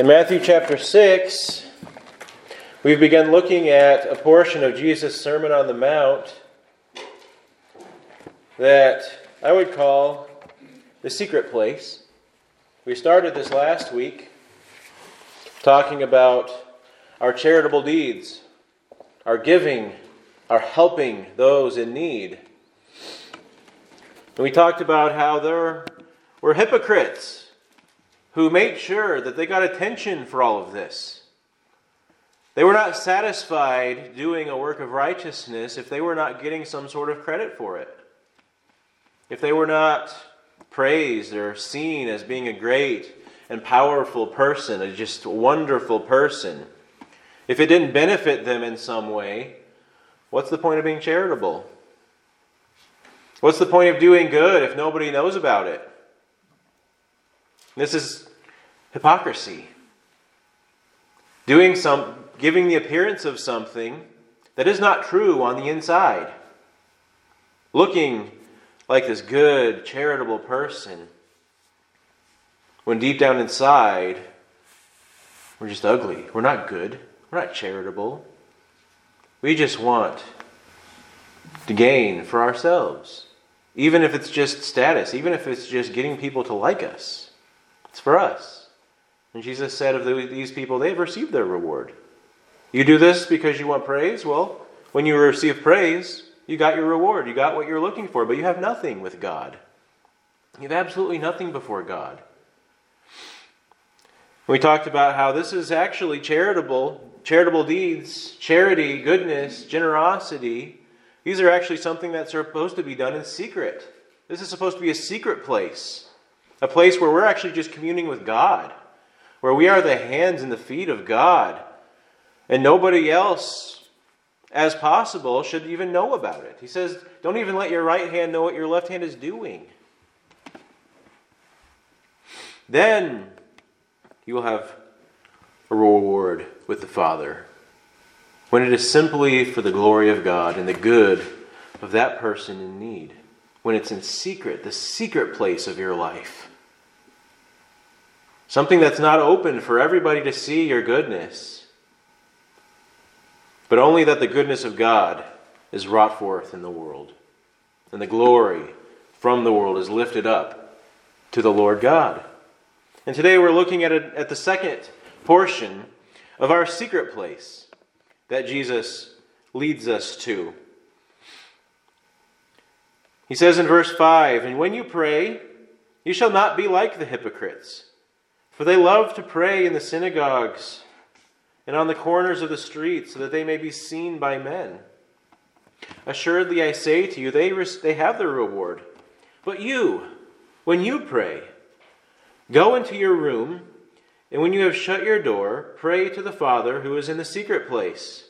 In Matthew chapter 6, we've begun looking at a portion of Jesus' Sermon on the Mount that I would call the secret place. We started this last week talking about our charitable deeds, our giving, our helping those in need. And we talked about how there were hypocrites who made sure that they got attention for all of this. They were not satisfied doing a work of righteousness if they were not getting some sort of credit for it. If they were not praised or seen as being a great and powerful person, a just wonderful person. If it didn't benefit them in some way, what's the point of being charitable? What's the point of doing good if nobody knows about it? This is hypocrisy. Doing some giving the appearance of something that is not true on the inside. Looking like this good, charitable person when deep down inside we're just ugly. We're not good. We're not charitable. We just want to gain for ourselves. Even if it's just status, even if it's just getting people to like us. It's for us. And Jesus said of these people, they've received their reward. You do this because you want praise? Well, when you receive praise, you got your reward. You got what you're looking for, but you have nothing with God. You have absolutely nothing before God. We talked about how this is actually charitable, charitable deeds, charity, goodness, generosity. These are actually something that's supposed to be done in secret. This is supposed to be a secret place a place where we're actually just communing with God, where we are the hands and the feet of God, and nobody else, as possible, should even know about it. He says, Don't even let your right hand know what your left hand is doing. Then you will have a reward with the Father. When it is simply for the glory of God and the good of that person in need. When it's in secret, the secret place of your life. Something that's not open for everybody to see your goodness, but only that the goodness of God is wrought forth in the world, and the glory from the world is lifted up to the Lord God. And today we're looking at, a, at the second portion of our secret place that Jesus leads us to. He says in verse 5 And when you pray, you shall not be like the hypocrites for they love to pray in the synagogues and on the corners of the streets, so that they may be seen by men. Assuredly, I say to you, they, they have their reward. But you, when you pray, go into your room, and when you have shut your door, pray to the Father who is in the secret place.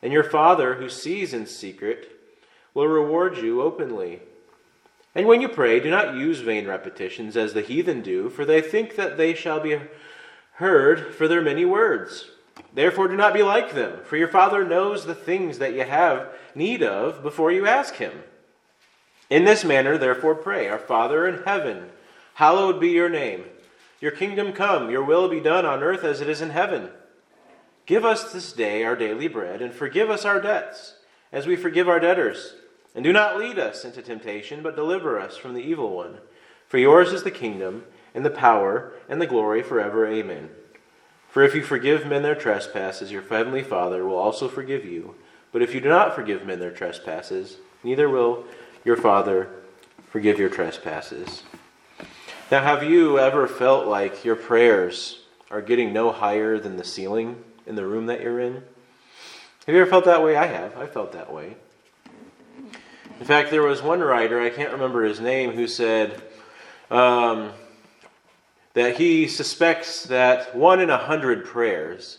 And your Father who sees in secret will reward you openly. And when you pray, do not use vain repetitions as the heathen do, for they think that they shall be heard for their many words. Therefore, do not be like them, for your Father knows the things that you have need of before you ask Him. In this manner, therefore, pray Our Father in heaven, hallowed be your name. Your kingdom come, your will be done on earth as it is in heaven. Give us this day our daily bread, and forgive us our debts, as we forgive our debtors and do not lead us into temptation, but deliver us from the evil one. For yours is the kingdom, and the power, and the glory forever. Amen. For if you forgive men their trespasses, your heavenly Father will also forgive you. But if you do not forgive men their trespasses, neither will your Father forgive your trespasses. Now, have you ever felt like your prayers are getting no higher than the ceiling in the room that you're in? Have you ever felt that way? I have. I felt that way. In fact, there was one writer, I can't remember his name, who said um, that he suspects that one in a hundred prayers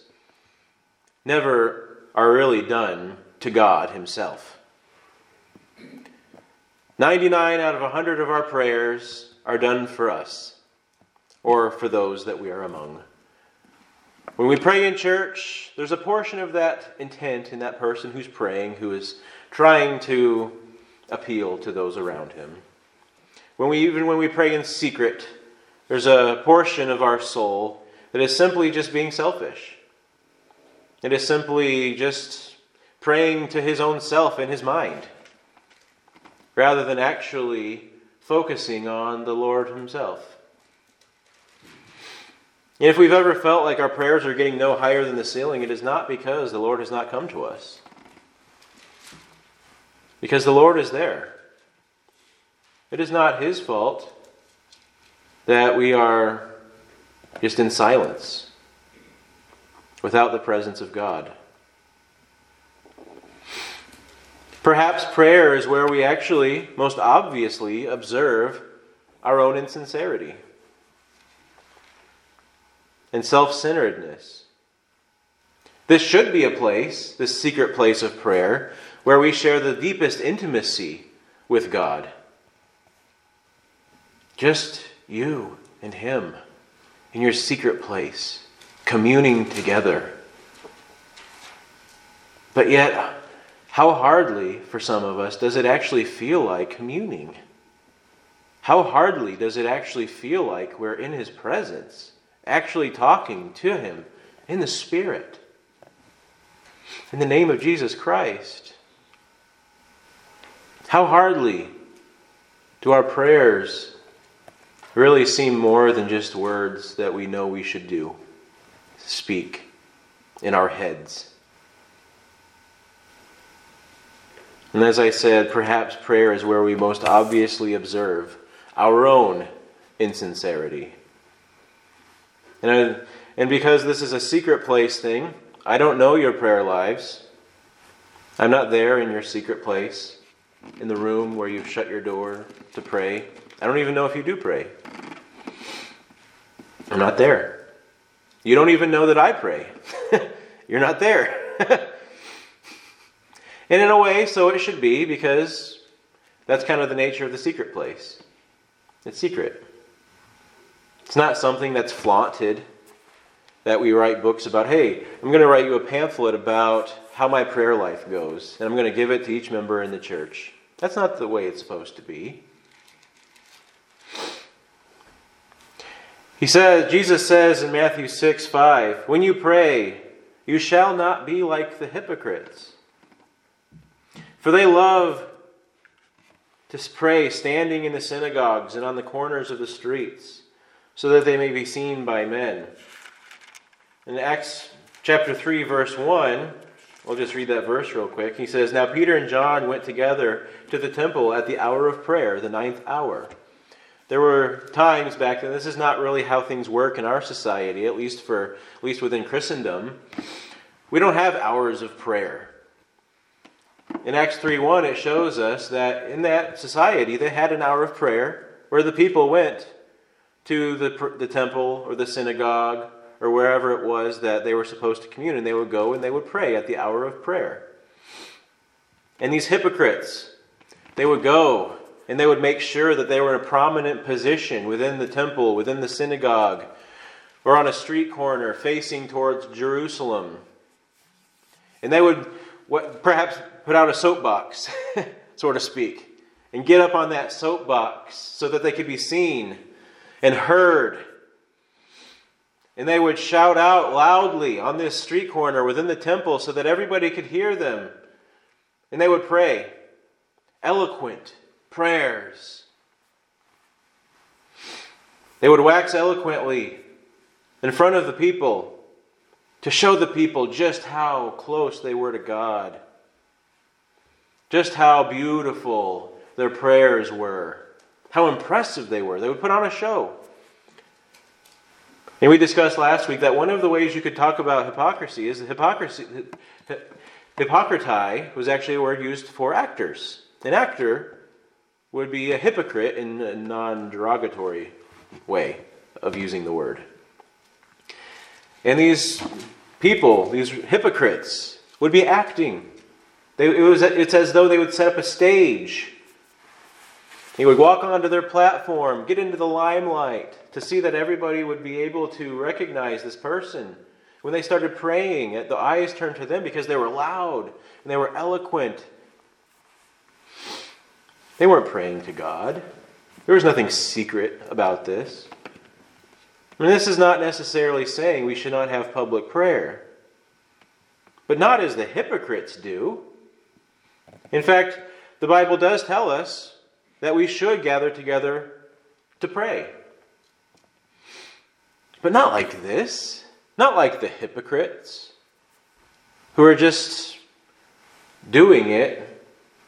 never are really done to God Himself. 99 out of 100 of our prayers are done for us or for those that we are among. When we pray in church, there's a portion of that intent in that person who's praying who is trying to appeal to those around him. When we even when we pray in secret, there's a portion of our soul that is simply just being selfish. It is simply just praying to his own self in his mind, rather than actually focusing on the Lord himself. And if we've ever felt like our prayers are getting no higher than the ceiling, it is not because the Lord has not come to us. Because the Lord is there. It is not His fault that we are just in silence without the presence of God. Perhaps prayer is where we actually most obviously observe our own insincerity and self centeredness. This should be a place, this secret place of prayer, where we share the deepest intimacy with God. Just you and Him in your secret place, communing together. But yet, how hardly, for some of us, does it actually feel like communing? How hardly does it actually feel like we're in His presence, actually talking to Him in the Spirit, in the name of Jesus Christ? How hardly do our prayers really seem more than just words that we know we should do, speak in our heads? And as I said, perhaps prayer is where we most obviously observe our own insincerity. And, I, and because this is a secret place thing, I don't know your prayer lives. I'm not there in your secret place in the room where you've shut your door to pray. I don't even know if you do pray. I'm not there. You don't even know that I pray. You're not there. and in a way, so it should be because that's kind of the nature of the secret place. It's secret. It's not something that's flaunted that we write books about. Hey, I'm going to write you a pamphlet about how my prayer life goes, and I'm going to give it to each member in the church. That's not the way it's supposed to be. He says, Jesus says in Matthew 6 5, When you pray, you shall not be like the hypocrites. For they love to pray standing in the synagogues and on the corners of the streets, so that they may be seen by men. In Acts chapter 3, verse 1, We'll just read that verse real quick. He says, Now Peter and John went together to the temple at the hour of prayer, the ninth hour. There were times back then, this is not really how things work in our society, at least for at least within Christendom. We don't have hours of prayer. In Acts 3:1 it shows us that in that society they had an hour of prayer where the people went to the, the temple or the synagogue or wherever it was that they were supposed to commune, and they would go and they would pray at the hour of prayer. And these hypocrites, they would go and they would make sure that they were in a prominent position within the temple, within the synagogue, or on a street corner facing towards Jerusalem. And they would what, perhaps put out a soapbox, so to speak, and get up on that soapbox so that they could be seen and heard and they would shout out loudly on this street corner within the temple so that everybody could hear them. And they would pray eloquent prayers. They would wax eloquently in front of the people to show the people just how close they were to God, just how beautiful their prayers were, how impressive they were. They would put on a show. And we discussed last week that one of the ways you could talk about hypocrisy is that hypocrisy, hypocritai was actually a word used for actors. An actor would be a hypocrite in a non derogatory way of using the word. And these people, these hypocrites, would be acting. They, it was, it's as though they would set up a stage he would walk onto their platform, get into the limelight to see that everybody would be able to recognize this person. When they started praying, the eyes turned to them because they were loud and they were eloquent. They weren't praying to God. There was nothing secret about this. And this is not necessarily saying we should not have public prayer, but not as the hypocrites do. In fact, the Bible does tell us that we should gather together to pray. But not like this, not like the hypocrites who are just doing it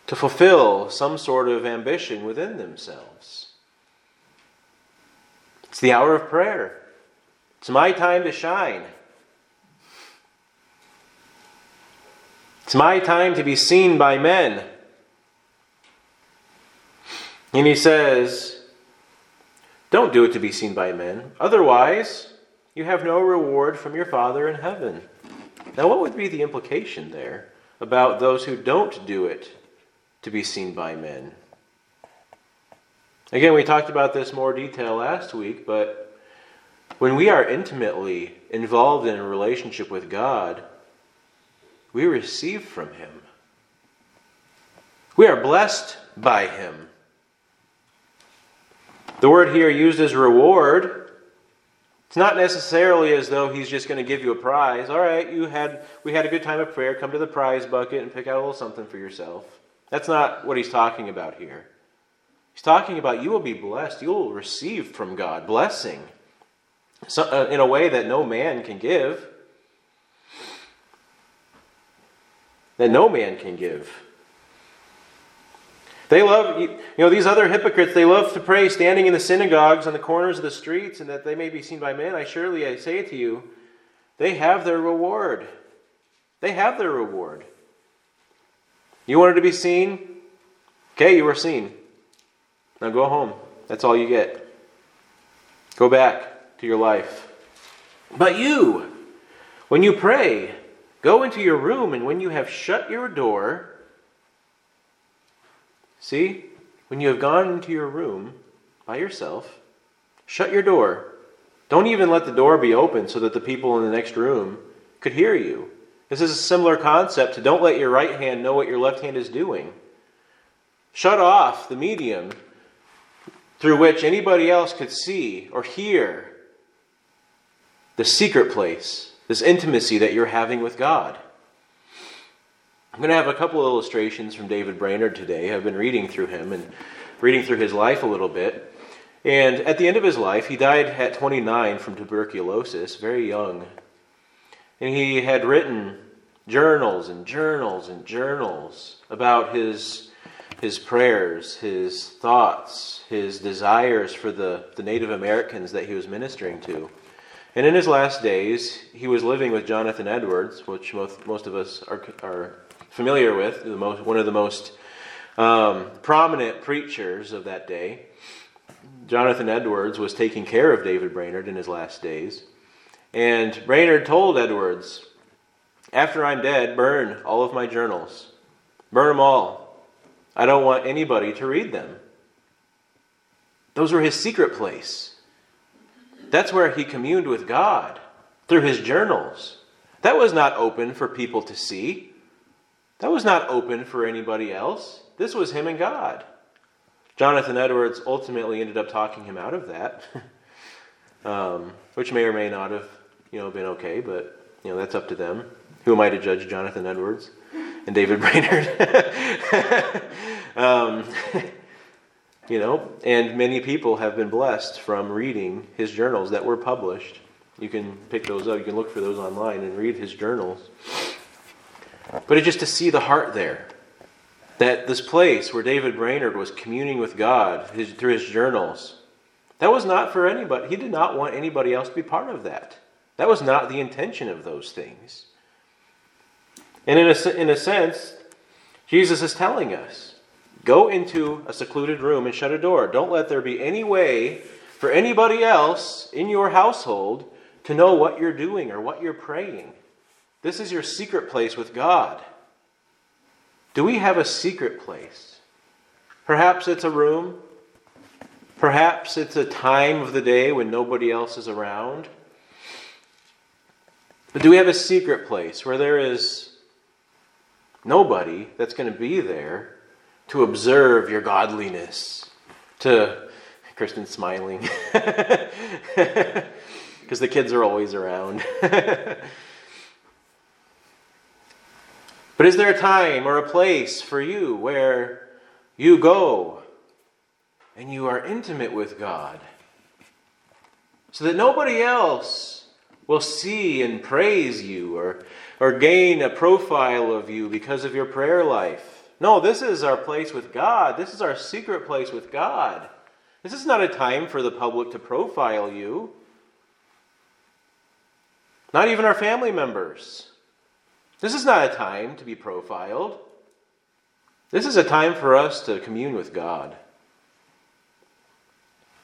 to fulfill some sort of ambition within themselves. It's the hour of prayer. It's my time to shine. It's my time to be seen by men. And he says, Don't do it to be seen by men. Otherwise, you have no reward from your Father in heaven. Now, what would be the implication there about those who don't do it to be seen by men? Again, we talked about this more detail last week, but when we are intimately involved in a relationship with God, we receive from Him. We are blessed by Him. The word here used as reward, it's not necessarily as though he's just going to give you a prize. All right, you had we had a good time of prayer, come to the prize bucket and pick out a little something for yourself. That's not what he's talking about here. He's talking about you will be blessed, you will receive from God blessing uh, in a way that no man can give. That no man can give. They love, you know, these other hypocrites, they love to pray standing in the synagogues on the corners of the streets and that they may be seen by men. I surely, I say to you, they have their reward. They have their reward. You wanted to be seen? Okay, you were seen. Now go home. That's all you get. Go back to your life. But you, when you pray, go into your room, and when you have shut your door, See, when you have gone into your room by yourself, shut your door. Don't even let the door be open so that the people in the next room could hear you. This is a similar concept to don't let your right hand know what your left hand is doing. Shut off the medium through which anybody else could see or hear the secret place, this intimacy that you're having with God. I'm going to have a couple of illustrations from David Brainerd today. I've been reading through him and reading through his life a little bit. And at the end of his life, he died at 29 from tuberculosis, very young. And he had written journals and journals and journals about his, his prayers, his thoughts, his desires for the, the Native Americans that he was ministering to. And in his last days, he was living with Jonathan Edwards, which most, most of us are, are familiar with, the most, one of the most um, prominent preachers of that day. Jonathan Edwards was taking care of David Brainerd in his last days. And Brainerd told Edwards, After I'm dead, burn all of my journals. Burn them all. I don't want anybody to read them. Those were his secret place. That's where he communed with God through his journals. That was not open for people to see. That was not open for anybody else. This was him and God. Jonathan Edwards ultimately ended up talking him out of that, um, which may or may not have, you know, been okay. But you know, that's up to them. Who am I to judge Jonathan Edwards and David Brainerd? um, you know, and many people have been blessed from reading his journals that were published. You can pick those up. You can look for those online and read his journals. But it's just to see the heart there. That this place where David Brainerd was communing with God his, through his journals, that was not for anybody. He did not want anybody else to be part of that. That was not the intention of those things. And in a, in a sense, Jesus is telling us go into a secluded room and shut a door. Don't let there be any way for anybody else in your household to know what you're doing or what you're praying. This is your secret place with God. Do we have a secret place? Perhaps it's a room. Perhaps it's a time of the day when nobody else is around. But do we have a secret place where there is nobody that's going to be there to observe your godliness? To Kristen's smiling. because the kids are always around. but is there a time or a place for you where you go and you are intimate with God so that nobody else will see and praise you or, or gain a profile of you because of your prayer life? No, this is our place with God. This is our secret place with God. This is not a time for the public to profile you. Not even our family members. This is not a time to be profiled. This is a time for us to commune with God.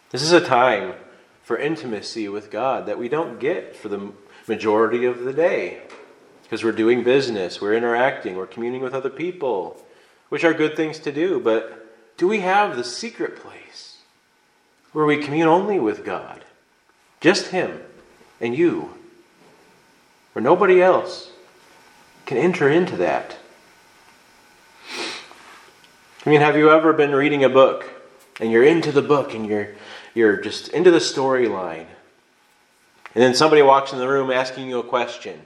This is a time for intimacy with God that we don't get for the majority of the day because we're doing business, we're interacting, we're communing with other people which are good things to do, but do we have the secret place where we commune only with God? Just Him and you, where nobody else can enter into that. I mean, have you ever been reading a book and you're into the book and you're you're just into the storyline, and then somebody walks in the room asking you a question?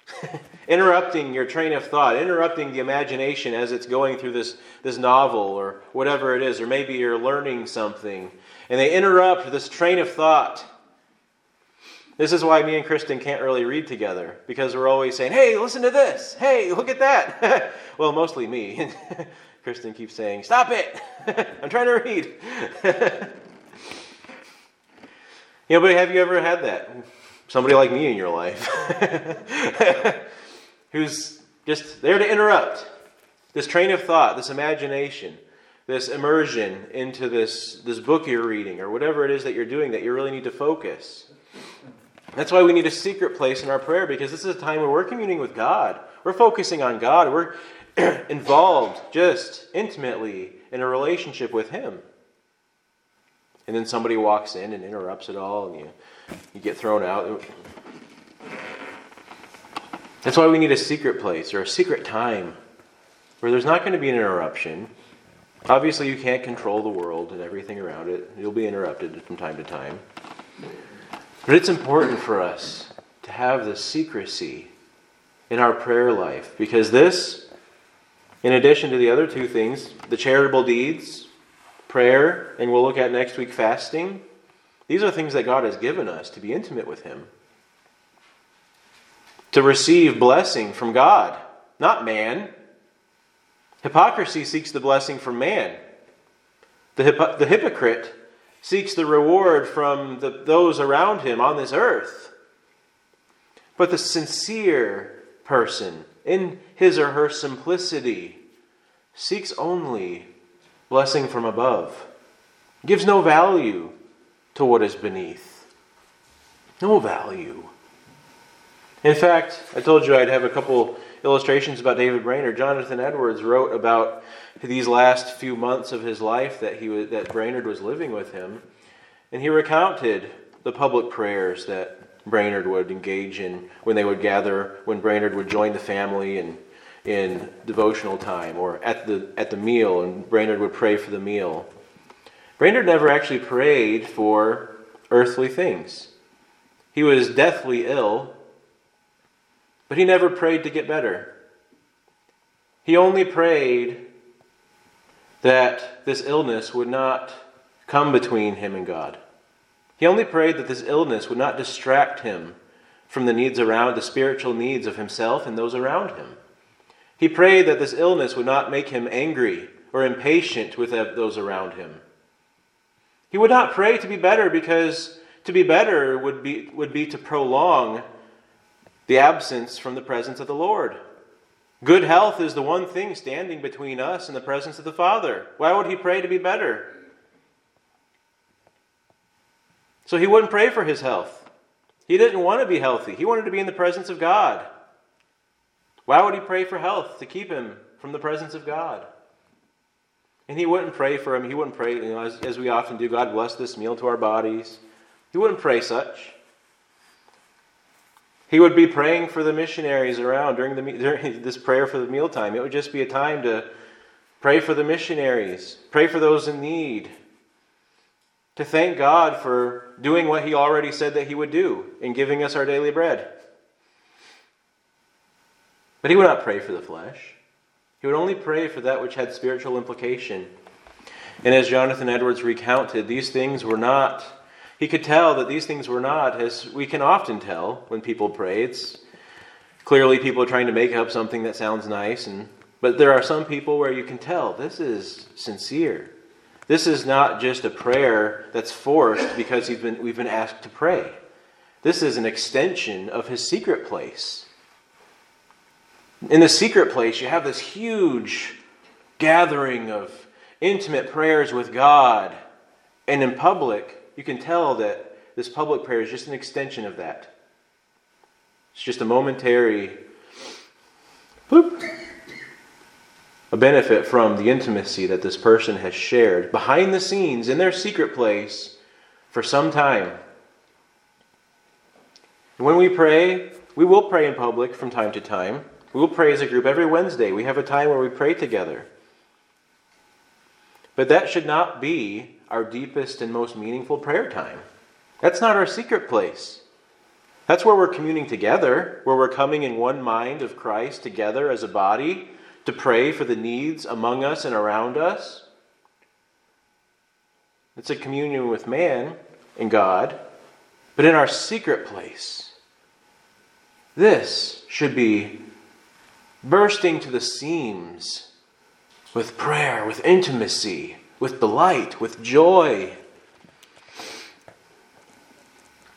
interrupting your train of thought, interrupting the imagination as it's going through this, this novel or whatever it is, or maybe you're learning something, and they interrupt this train of thought. This is why me and Kristen can't really read together, because we're always saying, hey, listen to this. Hey, look at that. well, mostly me. Kristen keeps saying, stop it. I'm trying to read. you know, but have you ever had that? Somebody like me in your life who's just there to interrupt this train of thought, this imagination, this immersion into this, this book you're reading or whatever it is that you're doing that you really need to focus. That's why we need a secret place in our prayer because this is a time where we're communing with God. We're focusing on God. We're involved just intimately in a relationship with Him. And then somebody walks in and interrupts it all, and you, you get thrown out. That's why we need a secret place or a secret time where there's not going to be an interruption. Obviously, you can't control the world and everything around it. You'll be interrupted from time to time. But it's important for us to have the secrecy in our prayer life because this, in addition to the other two things, the charitable deeds, prayer, and we'll look at next week fasting, these are things that God has given us to be intimate with Him to receive blessing from God, not man. Hypocrisy seeks the blessing from man. The, the hypocrite seeks the reward from the, those around him on this earth. But the sincere person, in his or her simplicity, seeks only blessing from above, gives no value to what is beneath. No value. In fact, I told you I'd have a couple illustrations about David Brainerd. Jonathan Edwards wrote about these last few months of his life that he was, that Brainerd was living with him, and he recounted the public prayers that Brainerd would engage in when they would gather, when Brainerd would join the family and in devotional time or at the at the meal, and Brainerd would pray for the meal. Brainerd never actually prayed for earthly things. He was deathly ill but he never prayed to get better. He only prayed that this illness would not come between him and God. He only prayed that this illness would not distract him from the needs around, the spiritual needs of himself and those around him. He prayed that this illness would not make him angry or impatient with those around him. He would not pray to be better because to be better would be, would be to prolong the absence from the presence of the Lord. Good health is the one thing standing between us and the presence of the Father. Why would he pray to be better? So he wouldn't pray for his health. He didn't want to be healthy, he wanted to be in the presence of God. Why would he pray for health? To keep him from the presence of God. And he wouldn't pray for him. He wouldn't pray, you know, as, as we often do, God bless this meal to our bodies. He wouldn't pray such. He would be praying for the missionaries around during, the, during this prayer for the mealtime. It would just be a time to pray for the missionaries, pray for those in need. to thank God for doing what He already said that He would do in giving us our daily bread. But He would not pray for the flesh, He would only pray for that which had spiritual implication. And as Jonathan Edwards recounted, these things were not, he could tell that these things were not, as we can often tell when people pray. It's clearly people are trying to make up something that sounds nice, and, but there are some people where you can tell this is sincere. This is not just a prayer that's forced because been, we've been asked to pray. This is an extension of his secret place. In the secret place, you have this huge gathering of intimate prayers with God. And in public, you can tell that this public prayer is just an extension of that. It's just a momentary a benefit from the intimacy that this person has shared behind the scenes in their secret place for some time. when we pray, we will pray in public from time to time. We will pray as a group every Wednesday. We have a time where we pray together. But that should not be our deepest and most meaningful prayer time. That's not our secret place. That's where we're communing together, where we're coming in one mind of Christ together as a body to pray for the needs among us and around us. It's a communion with man and God, but in our secret place. This should be bursting to the seams with prayer, with intimacy, with delight, with joy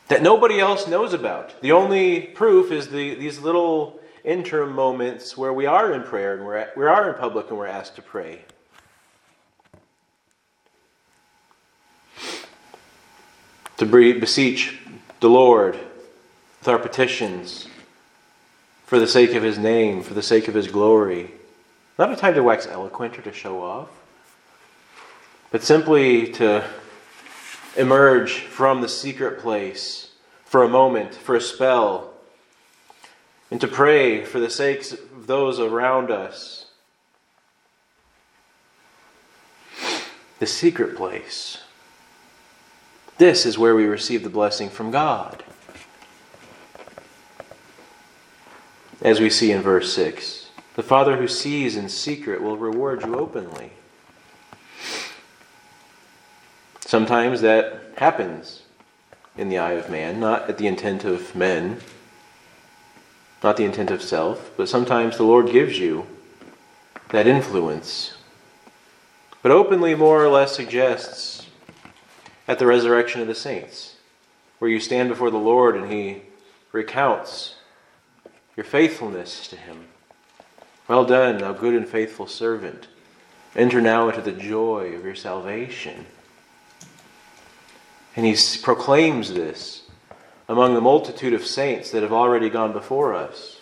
that nobody else knows about. The only proof is the, these little interim moments where we are in prayer and we're, at, we are in public and we're asked to pray. To beseech the Lord with our petitions for the sake of His name, for the sake of His glory. Not a time to wax eloquent or to show off, but simply to emerge from the secret place for a moment, for a spell, and to pray for the sakes of those around us. The secret place. This is where we receive the blessing from God. As we see in verse 6. The Father who sees in secret will reward you openly. Sometimes that happens in the eye of man, not at the intent of men, not the intent of self, but sometimes the Lord gives you that influence. But openly, more or less, suggests at the resurrection of the saints, where you stand before the Lord and He recounts your faithfulness to Him well done, thou good and faithful servant. Enter now into the joy of your salvation. And he proclaims this among the multitude of saints that have already gone before us.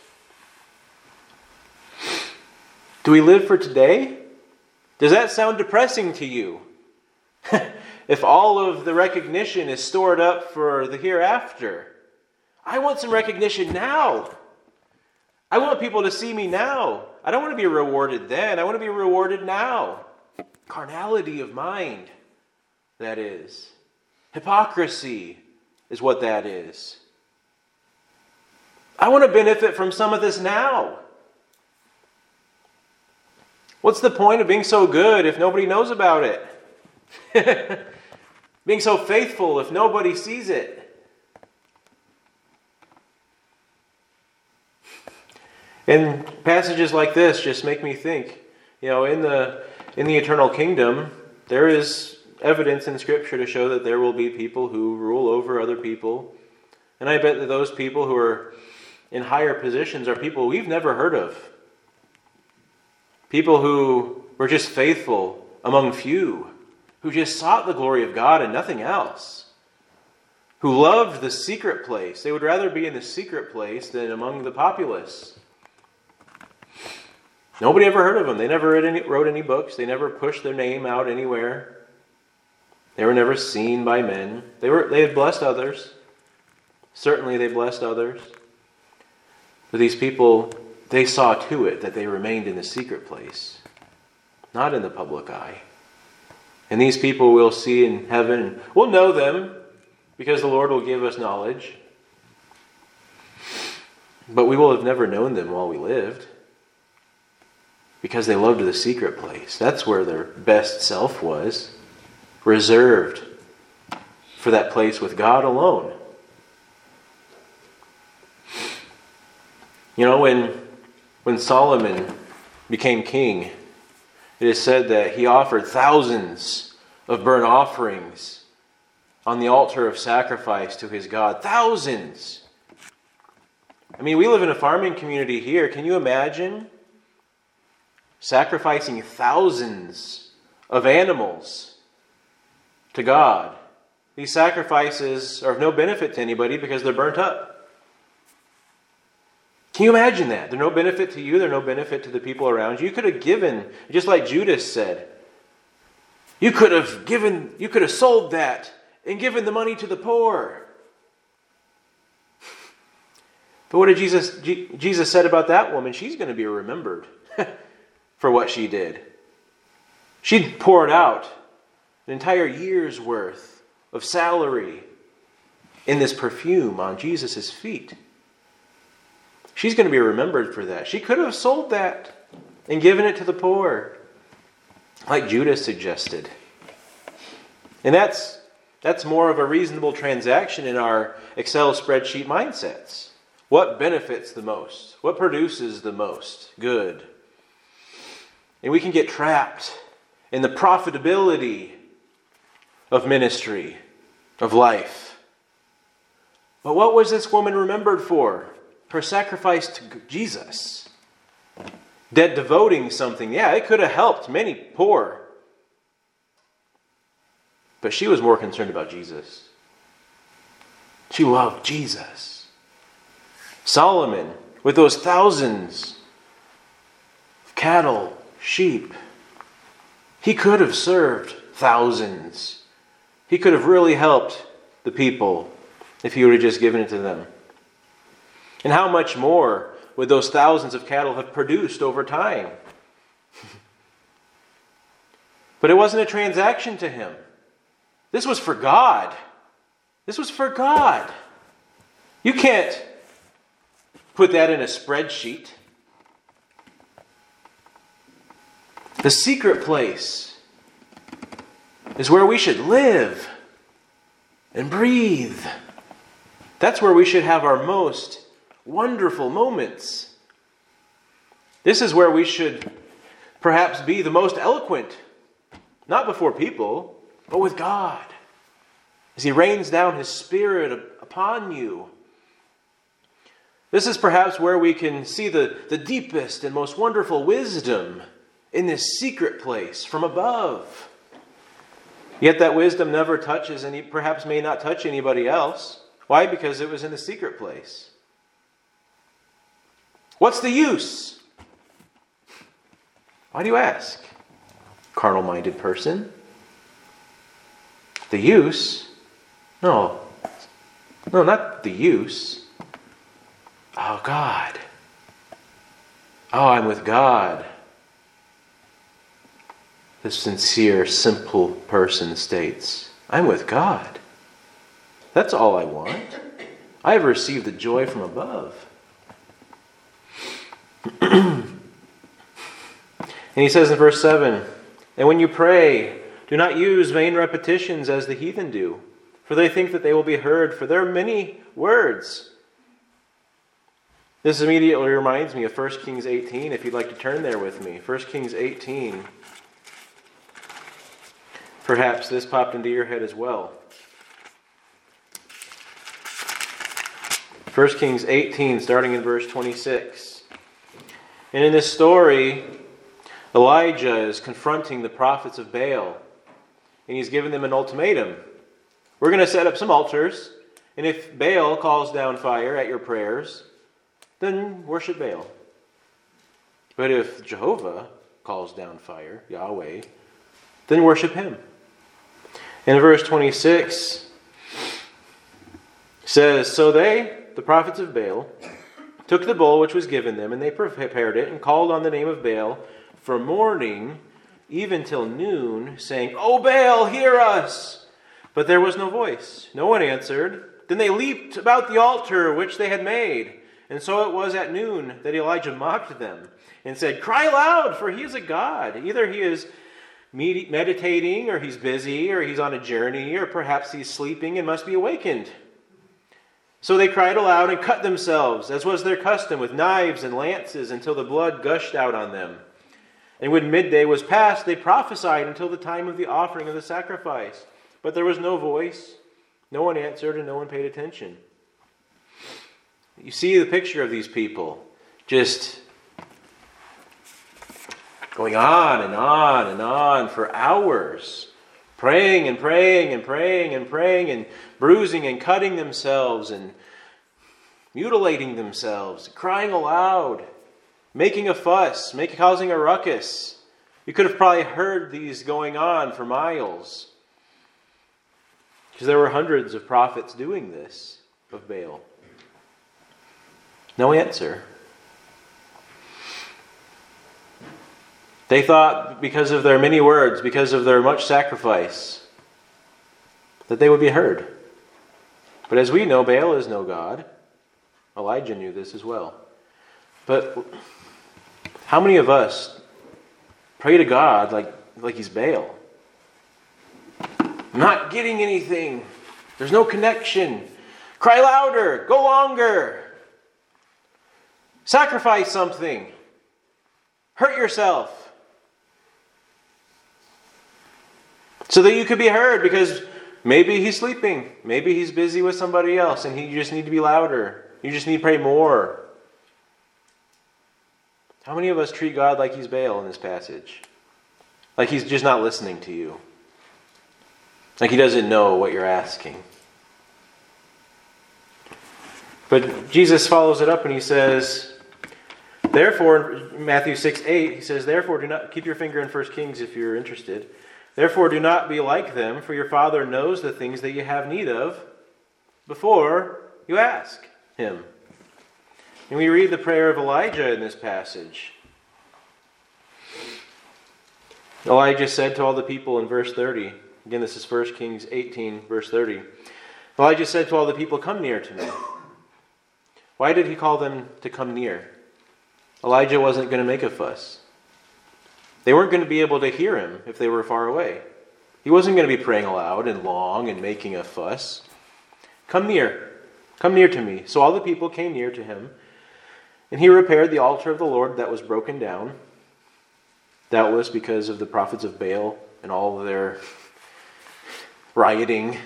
Do we live for today? Does that sound depressing to you? if all of the recognition is stored up for the hereafter, I want some recognition now. I want people to see me now. I don't want to be rewarded then. I want to be rewarded now. Carnality of mind, that is. Hypocrisy is what that is. I want to benefit from some of this now. What's the point of being so good if nobody knows about it? being so faithful if nobody sees it? And passages like this just make me think, you know, in the in the eternal kingdom, there is evidence in scripture to show that there will be people who rule over other people. And I bet that those people who are in higher positions are people we've never heard of. People who were just faithful among few, who just sought the glory of God and nothing else, who loved the secret place. They would rather be in the secret place than among the populace. Nobody ever heard of them. They never any, wrote any books. They never pushed their name out anywhere. They were never seen by men. They, were, they had blessed others. Certainly, they blessed others. But these people, they saw to it that they remained in the secret place, not in the public eye. And these people we'll see in heaven. We'll know them because the Lord will give us knowledge. But we will have never known them while we lived because they loved the secret place. That's where their best self was, reserved for that place with God alone. You know, when, when Solomon became king, it is said that he offered thousands of burnt offerings on the altar of sacrifice to his God. Thousands! I mean, we live in a farming community here. Can you imagine sacrificing thousands of animals to God? These sacrifices are of no benefit to anybody because they're burnt up. Can you imagine that? They're no benefit to you, they're no benefit to the people around you. You could have given, just like Judas said, you could have given, you could have sold that and given the money to the poor. But what did Jesus Jesus said about that woman? She's going to be remembered for what she did. She poured out an entire year's worth of salary in this perfume on Jesus' feet. She's going to be remembered for that. She could have sold that and given it to the poor, like Judas suggested. And that's, that's more of a reasonable transaction in our Excel spreadsheet mindsets. What benefits the most? What produces the most good? And we can get trapped in the profitability of ministry, of life. But what was this woman remembered for? Her sacrifice to Jesus. That devoting something, yeah, it could have helped many poor. But she was more concerned about Jesus. She loved Jesus. Solomon, with those thousands of cattle, sheep, he could have served thousands. He could have really helped the people if he would have just given it to them. And how much more would those thousands of cattle have produced over time? but it wasn't a transaction to him. This was for God. This was for God. You can't Put that in a spreadsheet. The secret place is where we should live and breathe. That's where we should have our most wonderful moments. This is where we should perhaps be the most eloquent, not before people, but with God. As He rains down His Spirit upon you this is perhaps where we can see the, the deepest and most wonderful wisdom in this secret place from above. Yet that wisdom never touches any, perhaps may not touch anybody else. Why? Because it was in a secret place. What's the use? Why do you ask? Carnal minded person. The use? No. No, not the use. Oh, God. Oh, I'm with God. The sincere, simple person states, I'm with God. That's all I want. I have received the joy from above. and he says in verse 7 And when you pray, do not use vain repetitions as the heathen do, for they think that they will be heard for their many words. This immediately reminds me of 1 Kings 18, if you'd like to turn there with me. 1 Kings 18. Perhaps this popped into your head as well. 1 Kings 18, starting in verse 26. And in this story, Elijah is confronting the prophets of Baal, and he's given them an ultimatum. We're going to set up some altars, and if Baal calls down fire at your prayers, then worship Baal. But if Jehovah calls down fire, Yahweh, then worship him. In verse 26 says, So they, the prophets of Baal, took the bowl which was given them, and they prepared it, and called on the name of Baal from morning even till noon, saying, O Baal, hear us! But there was no voice. No one answered. Then they leaped about the altar which they had made. And so it was at noon that Elijah mocked them and said, Cry loud, for he is a God. Either he is meditating, or he's busy, or he's on a journey, or perhaps he's sleeping and must be awakened. So they cried aloud and cut themselves, as was their custom, with knives and lances until the blood gushed out on them. And when midday was past, they prophesied until the time of the offering of the sacrifice. But there was no voice, no one answered, and no one paid attention. You see the picture of these people just going on and on and on for hours, praying and praying and praying and praying and bruising and cutting themselves and mutilating themselves, crying aloud, making a fuss, making, causing a ruckus. You could have probably heard these going on for miles. Because there were hundreds of prophets doing this of Baal. No answer. They thought, because of their many words, because of their much sacrifice, that they would be heard. But as we know, Baal is no God. Elijah knew this as well. But how many of us pray to God like, like he's Baal? Not getting anything. There's no connection. Cry louder. Go longer. Sacrifice something. Hurt yourself. So that you could be heard because maybe he's sleeping. Maybe he's busy with somebody else and he, you just need to be louder. You just need to pray more. How many of us treat God like he's Baal in this passage? Like he's just not listening to you. Like he doesn't know what you're asking. But Jesus follows it up and he says, Therefore, Matthew 6 8, he says, Therefore, do not keep your finger in First Kings if you're interested. Therefore, do not be like them, for your Father knows the things that you have need of before you ask Him. And we read the prayer of Elijah in this passage. Elijah said to all the people in verse 30, again, this is 1 Kings 18, verse 30. Elijah said to all the people, Come near to me. Why did he call them to come near? Elijah wasn't going to make a fuss. They weren't going to be able to hear him if they were far away. He wasn't going to be praying aloud and long and making a fuss. Come near. Come near to me. So all the people came near to him, and he repaired the altar of the Lord that was broken down. That was because of the prophets of Baal and all their rioting.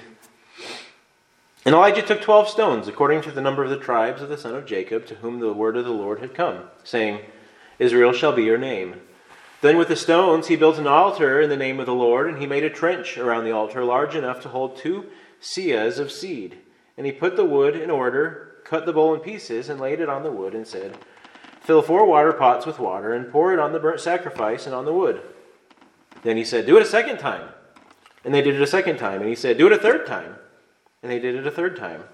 And Elijah took twelve stones, according to the number of the tribes of the son of Jacob, to whom the word of the Lord had come, saying, Israel shall be your name. Then with the stones he built an altar in the name of the Lord, and he made a trench around the altar large enough to hold two seahs of seed. And he put the wood in order, cut the bowl in pieces, and laid it on the wood, and said, Fill four water pots with water, and pour it on the burnt sacrifice and on the wood. Then he said, Do it a second time. And they did it a second time. And he said, Do it a third time. And they did it a third time.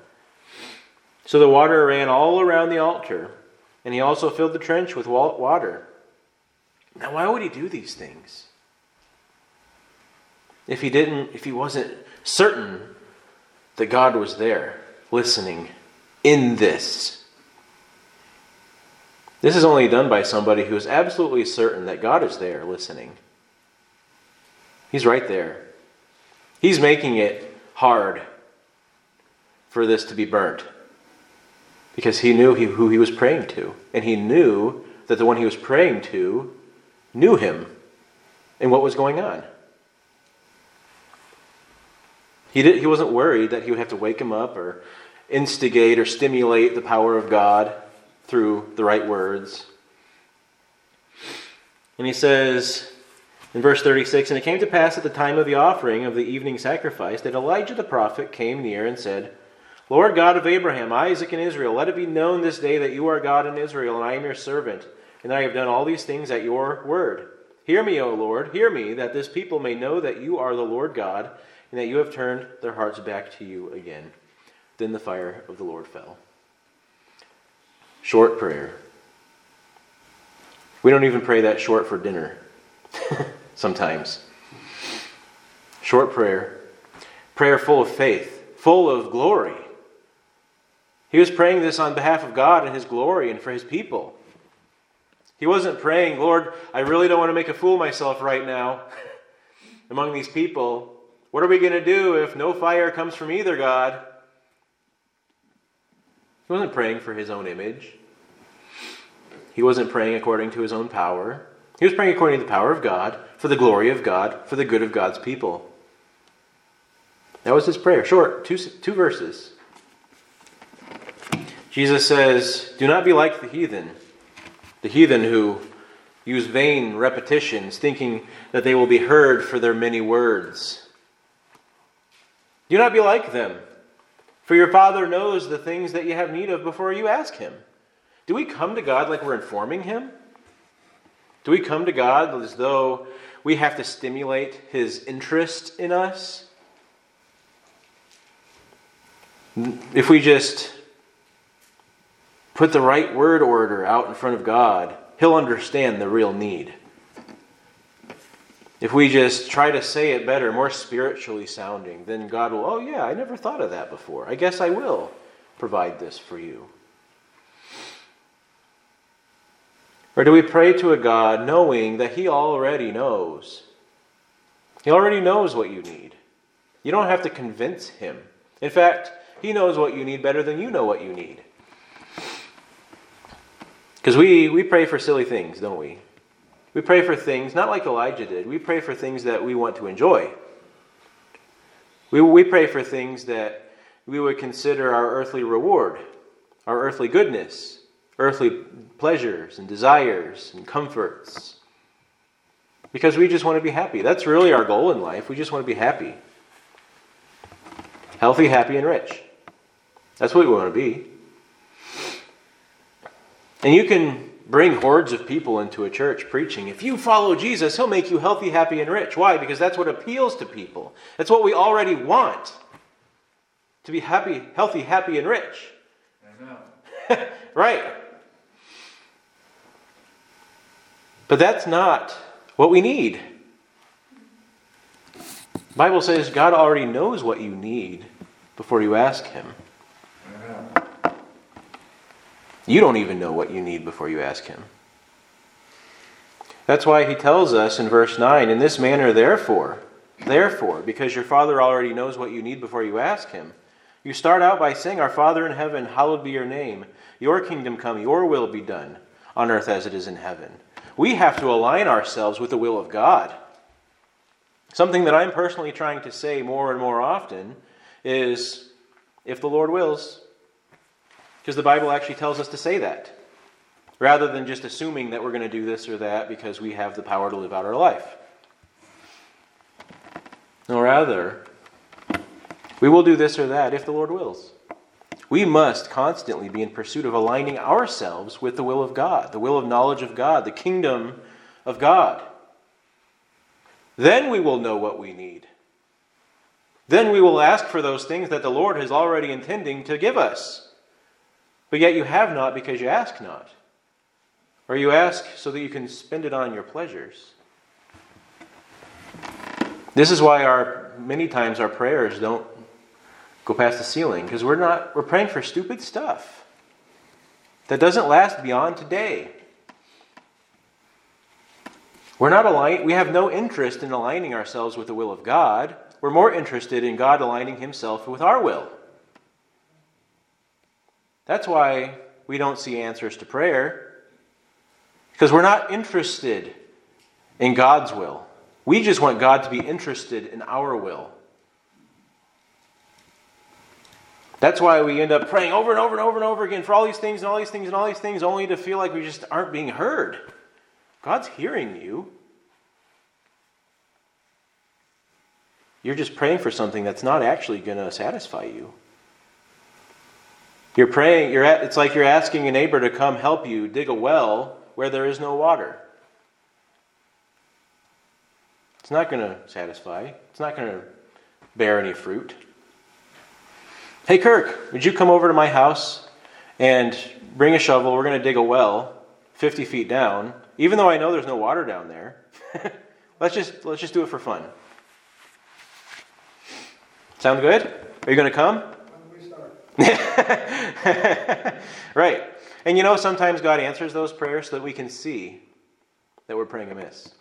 So the water ran all around the altar, and he also filled the trench with water. Now, why would he do these things? If he didn't, if he wasn't certain that God was there, listening in this. This is only done by somebody who is absolutely certain that God is there listening. He's right there. He's making it hard for this to be burnt because he knew who he was praying to. And he knew that the one he was praying to knew him and what was going on. He, did, he wasn't worried that he would have to wake him up or instigate or stimulate the power of God through the right words. And he says in verse 36 And it came to pass at the time of the offering of the evening sacrifice that Elijah the prophet came near and said, Lord God of Abraham, Isaac, and Israel, let it be known this day that you are God in Israel, and I am your servant and I have done all these things at your word. Hear me, O Lord, hear me, that this people may know that you are the Lord God, and that you have turned their hearts back to you again. Then the fire of the Lord fell. Short prayer. We don't even pray that short for dinner. sometimes. Short prayer, prayer full of faith, full of glory. He was praying this on behalf of God and His glory and for His people. He wasn't praying, Lord, I really don't want to make a fool of myself right now among these people. What are we going to do if no fire comes from either God? He wasn't praying for his own image. He wasn't praying according to his own power. He was praying according to the power of God, for the glory of God, for the good of God's people. That was his prayer. Short, two, two verses. Jesus says, Do not be like the heathen, the heathen who use vain repetitions, thinking that they will be heard for their many words. Do not be like them, for your Father knows the things that you have need of before you ask Him. Do we come to God like we're informing Him? Do we come to God as though we have to stimulate His interest in us? If we just put the right word order out in front of God, He'll understand the real need. If we just try to say it better, more spiritually sounding, then God will, oh, yeah, I never thought of that before. I guess I will provide this for you. Or do we pray to a God knowing that He already knows? He already knows what you need. You don't have to convince Him. In fact, He knows what you need better than you know what you need. Because we, we pray for silly things, don't we? We pray for things, not like Elijah did, we pray for things that we want to enjoy. We, we pray for things that we would consider our earthly reward, our earthly goodness, earthly pleasures and desires and comforts. Because we just want to be happy. That's really our goal in life. We just want to be happy. Healthy, happy, and rich. That's what we want to be. And you can bring hordes of people into a church preaching. If you follow Jesus, he'll make you healthy, happy, and rich. Why? Because that's what appeals to people. That's what we already want. To be happy, healthy, happy, and rich. right. But that's not what we need. The Bible says God already knows what you need before you ask him. You don't even know what you need before you ask Him. That's why He tells us in verse 9, in this manner, therefore, therefore, because your Father already knows what you need before you ask Him. You start out by saying, Our Father in heaven, hallowed be your name. Your kingdom come, your will be done, on earth as it is in heaven. We have to align ourselves with the will of God. Something that I'm personally trying to say more and more often is if the Lord wills, because the Bible actually tells us to say that, rather than just assuming that we're going to do this or that because we have the power to live out our life. No, rather, we will do this or that if the Lord wills. We must constantly be in pursuit of aligning ourselves with the will of God, the will of knowledge of God, the kingdom of God. Then we will know what we need. Then we will ask for those things that the Lord is already intending to give us. But yet you have not because you ask not. Or you ask so that you can spend it on your pleasures. This is why our many times our prayers don't go past the ceiling because we're not we're praying for stupid stuff that doesn't last beyond today. We're not aligned we have no interest in aligning ourselves with the will of God. We're more interested in God aligning himself with our will. That's why we don't see answers to prayer, because we're not interested in God's will. We just want God to be interested in our will. That's why we end up praying over and over and over and over again for all these things and all these things and all these things, only to feel like we just aren't being heard. God's hearing you. You're just praying for something that's not actually going to satisfy you. You're praying, you're at, it's like you're asking a neighbor to come help you dig a well where there is no water. It's not going to satisfy, it's not going to bear any fruit. Hey, Kirk, would you come over to my house and bring a shovel? We're going to dig a well 50 feet down, even though I know there's no water down there. Let's just let's just do it for fun. Sound good? Are you going to come? right. And you know, sometimes God answers those prayers so that we can see that we're praying amiss.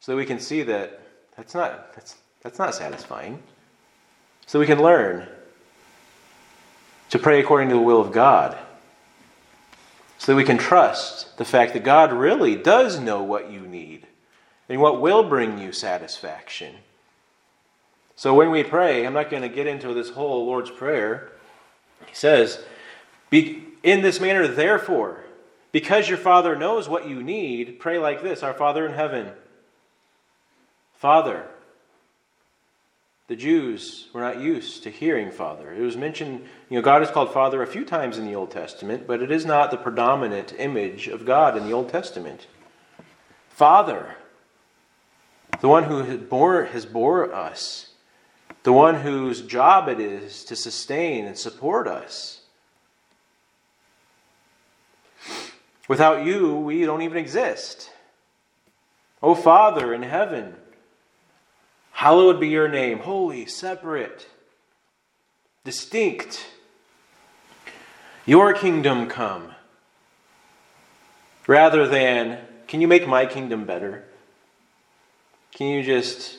So that we can see that that's not, that's, that's not satisfying. So we can learn to pray according to the will of God. So that we can trust the fact that God really does know what you need and what will bring you satisfaction. So when we pray, I'm not going to get into this whole Lord's Prayer. He says, Be in this manner, therefore, because your Father knows what you need, pray like this Our Father in heaven. Father. The Jews were not used to hearing Father. It was mentioned, you know, God is called Father a few times in the Old Testament, but it is not the predominant image of God in the Old Testament. Father, the one who has bore, has bore us, the one whose job it is to sustain and support us. Without you, we don't even exist. O Father in heaven, hallowed be your name, holy, separate, distinct. Your kingdom come. Rather than, can you make my kingdom better? Can you just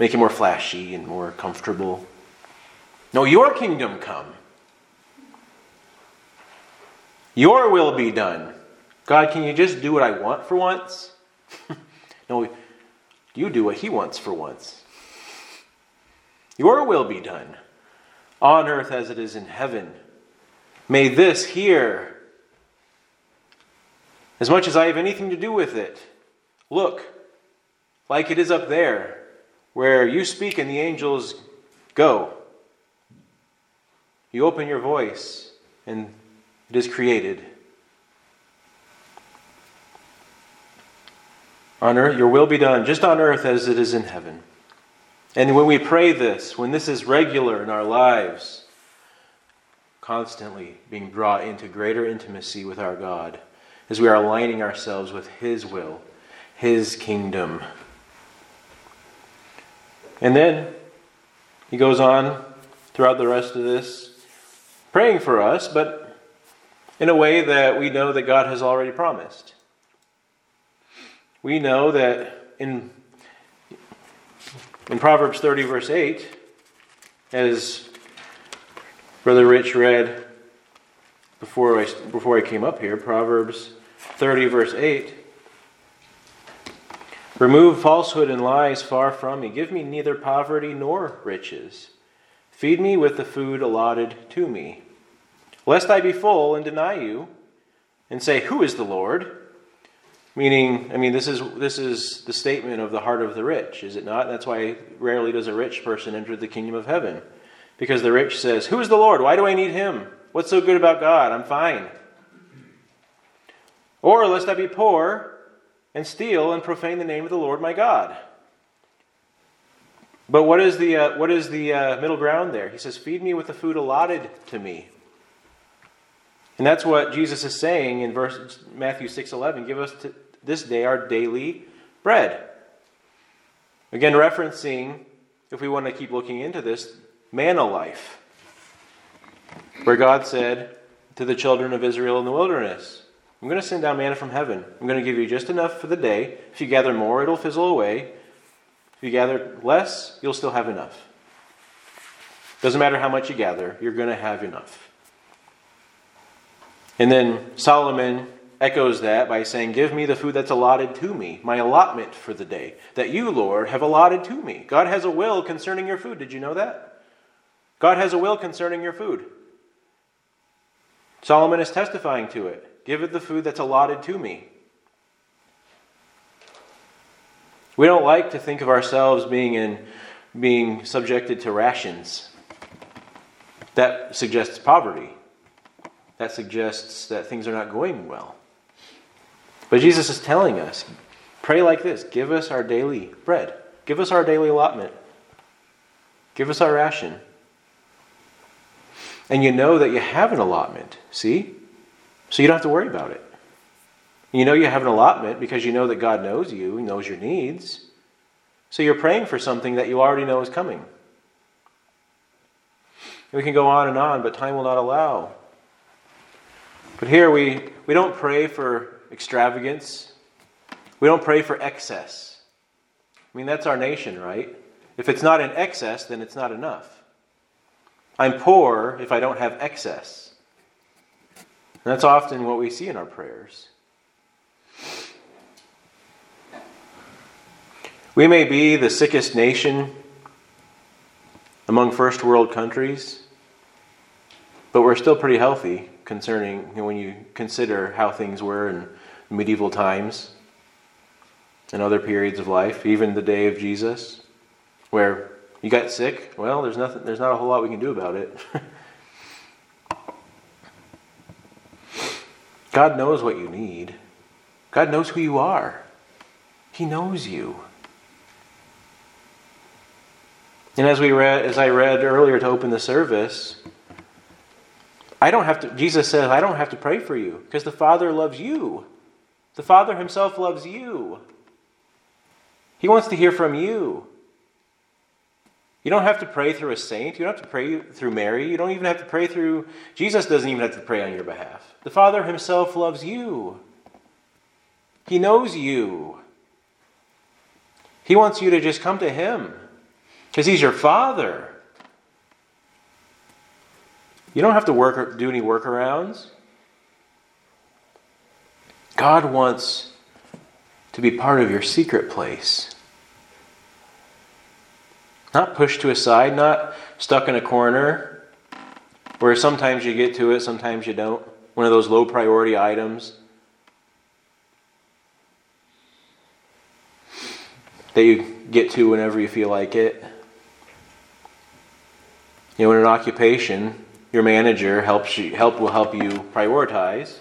make it more flashy and more comfortable? No, your kingdom come. Your will be done. God, can you just do what I want for once? no, you do what He wants for once. Your will be done on earth as it is in heaven. May this here, as much as I have anything to do with it, look like it is up there, where you speak and the angels go. You open your voice and it is created. On earth, your will be done, just on earth as it is in heaven. And when we pray this, when this is regular in our lives, constantly being brought into greater intimacy with our God, as we are aligning ourselves with His will, His kingdom. And then he goes on throughout the rest of this, praying for us, but in a way that we know that God has already promised. We know that in, in Proverbs 30, verse 8, as Brother Rich read before I, before I came up here, Proverbs 30, verse 8. Remove falsehood and lies far from me. Give me neither poverty nor riches. Feed me with the food allotted to me lest I be full and deny you and say, Who is the Lord? Meaning, I mean, this is, this is the statement of the heart of the rich, is it not? That's why rarely does a rich person enter the kingdom of heaven. Because the rich says, Who is the Lord? Why do I need him? What's so good about God? I'm fine. Or lest I be poor and steal and profane the name of the Lord my God. But what is the, uh, what is the uh, middle ground there? He says, Feed me with the food allotted to me. And that's what Jesus is saying in verse Matthew 6:11, give us this day our daily bread. Again referencing if we want to keep looking into this manna life. Where God said to the children of Israel in the wilderness, I'm going to send down manna from heaven. I'm going to give you just enough for the day. If you gather more, it'll fizzle away. If you gather less, you'll still have enough. Doesn't matter how much you gather, you're going to have enough. And then Solomon echoes that by saying, Give me the food that's allotted to me, my allotment for the day, that you, Lord, have allotted to me. God has a will concerning your food. Did you know that? God has a will concerning your food. Solomon is testifying to it. Give it the food that's allotted to me. We don't like to think of ourselves being in being subjected to rations. That suggests poverty that suggests that things are not going well. But Jesus is telling us pray like this give us our daily bread, give us our daily allotment, give us our ration. And you know that you have an allotment, see? So you don't have to worry about it. You know you have an allotment because you know that God knows you, He knows your needs. So you're praying for something that you already know is coming. We can go on and on, but time will not allow. But here we, we don't pray for extravagance. We don't pray for excess. I mean, that's our nation, right? If it's not in excess, then it's not enough. I'm poor if I don't have excess. And that's often what we see in our prayers. We may be the sickest nation among first world countries, but we're still pretty healthy concerning you know, when you consider how things were in medieval times and other periods of life, even the day of Jesus, where you got sick. Well, there's nothing. There's not a whole lot we can do about it. God knows what you need. God knows who you are. He knows you. And as we read, as I read earlier to open the service, I don't have to. Jesus says, I don't have to pray for you because the Father loves you. The Father Himself loves you. He wants to hear from you. You don't have to pray through a saint. You don't have to pray through Mary. You don't even have to pray through. Jesus doesn't even have to pray on your behalf. The Father Himself loves you. He knows you. He wants you to just come to Him because He's your Father. You don't have to work do any workarounds. God wants to be part of your secret place. Not pushed to a side, not stuck in a corner where sometimes you get to it, sometimes you don't. One of those low priority items that you get to whenever you feel like it. You know, in an occupation, your manager helps you help will help you prioritize.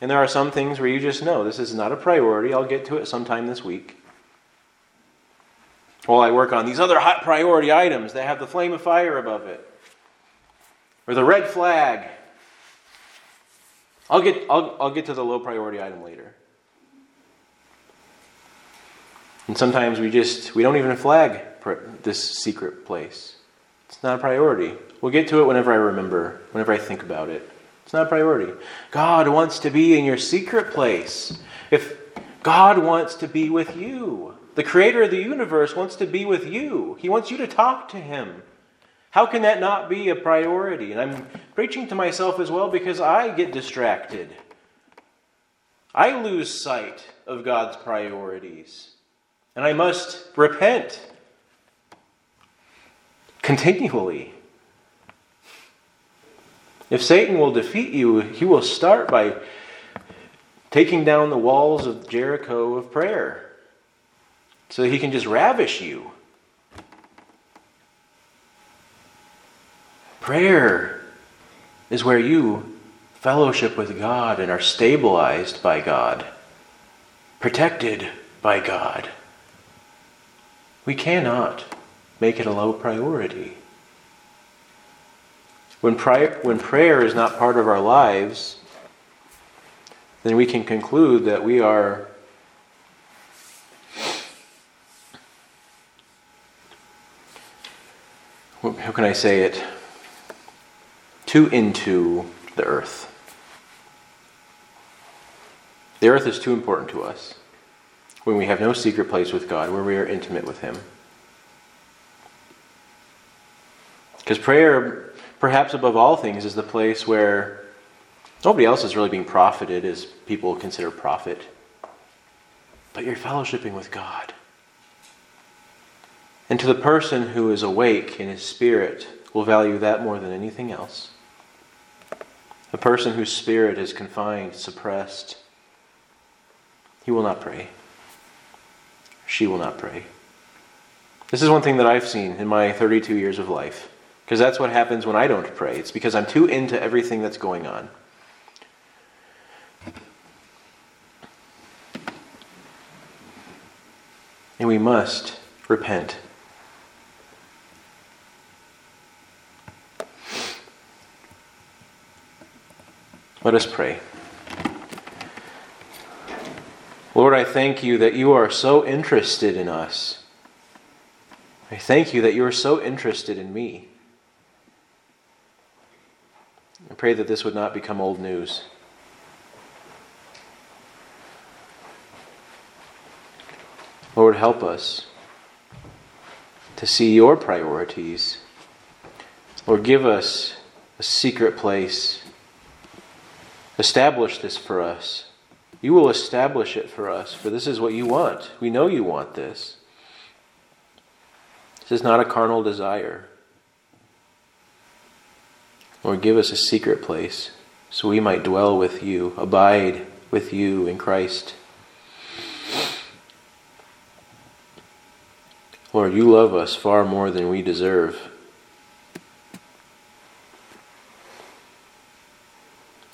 And there are some things where you just know this is not a priority. I'll get to it sometime this week. While I work on these other hot priority items that have the flame of fire above it. Or the red flag. I'll get I'll, I'll get to the low priority item later. And sometimes we just we don't even flag this secret place. It's not a priority. We'll get to it whenever I remember, whenever I think about it. It's not a priority. God wants to be in your secret place. If God wants to be with you, the creator of the universe wants to be with you. He wants you to talk to him. How can that not be a priority? And I'm preaching to myself as well because I get distracted. I lose sight of God's priorities. And I must repent continually. If Satan will defeat you, he will start by taking down the walls of Jericho of prayer so he can just ravish you. Prayer is where you fellowship with God and are stabilized by God, protected by God. We cannot make it a low priority. When, when prayer is not part of our lives, then we can conclude that we are how can I say it? Too into the earth. The earth is too important to us when we have no secret place with God, where we are intimate with Him. Because prayer perhaps above all things, is the place where nobody else is really being profited as people consider profit. But you're fellowshipping with God. And to the person who is awake in his spirit will value that more than anything else. A person whose spirit is confined, suppressed, he will not pray. She will not pray. This is one thing that I've seen in my 32 years of life. Because that's what happens when I don't pray. It's because I'm too into everything that's going on. And we must repent. Let us pray. Lord, I thank you that you are so interested in us. I thank you that you are so interested in me. I pray that this would not become old news. Lord, help us to see your priorities. Lord, give us a secret place. Establish this for us. You will establish it for us, for this is what you want. We know you want this. This is not a carnal desire. Lord, give us a secret place so we might dwell with you, abide with you in Christ. Lord, you love us far more than we deserve.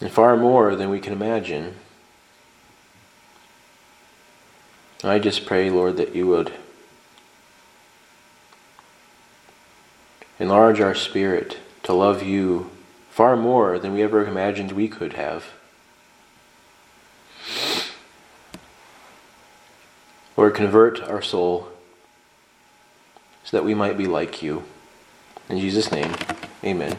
And far more than we can imagine. I just pray, Lord, that you would enlarge our spirit to love you far more than we ever imagined we could have. Lord, convert our soul so that we might be like you. In Jesus' name, amen.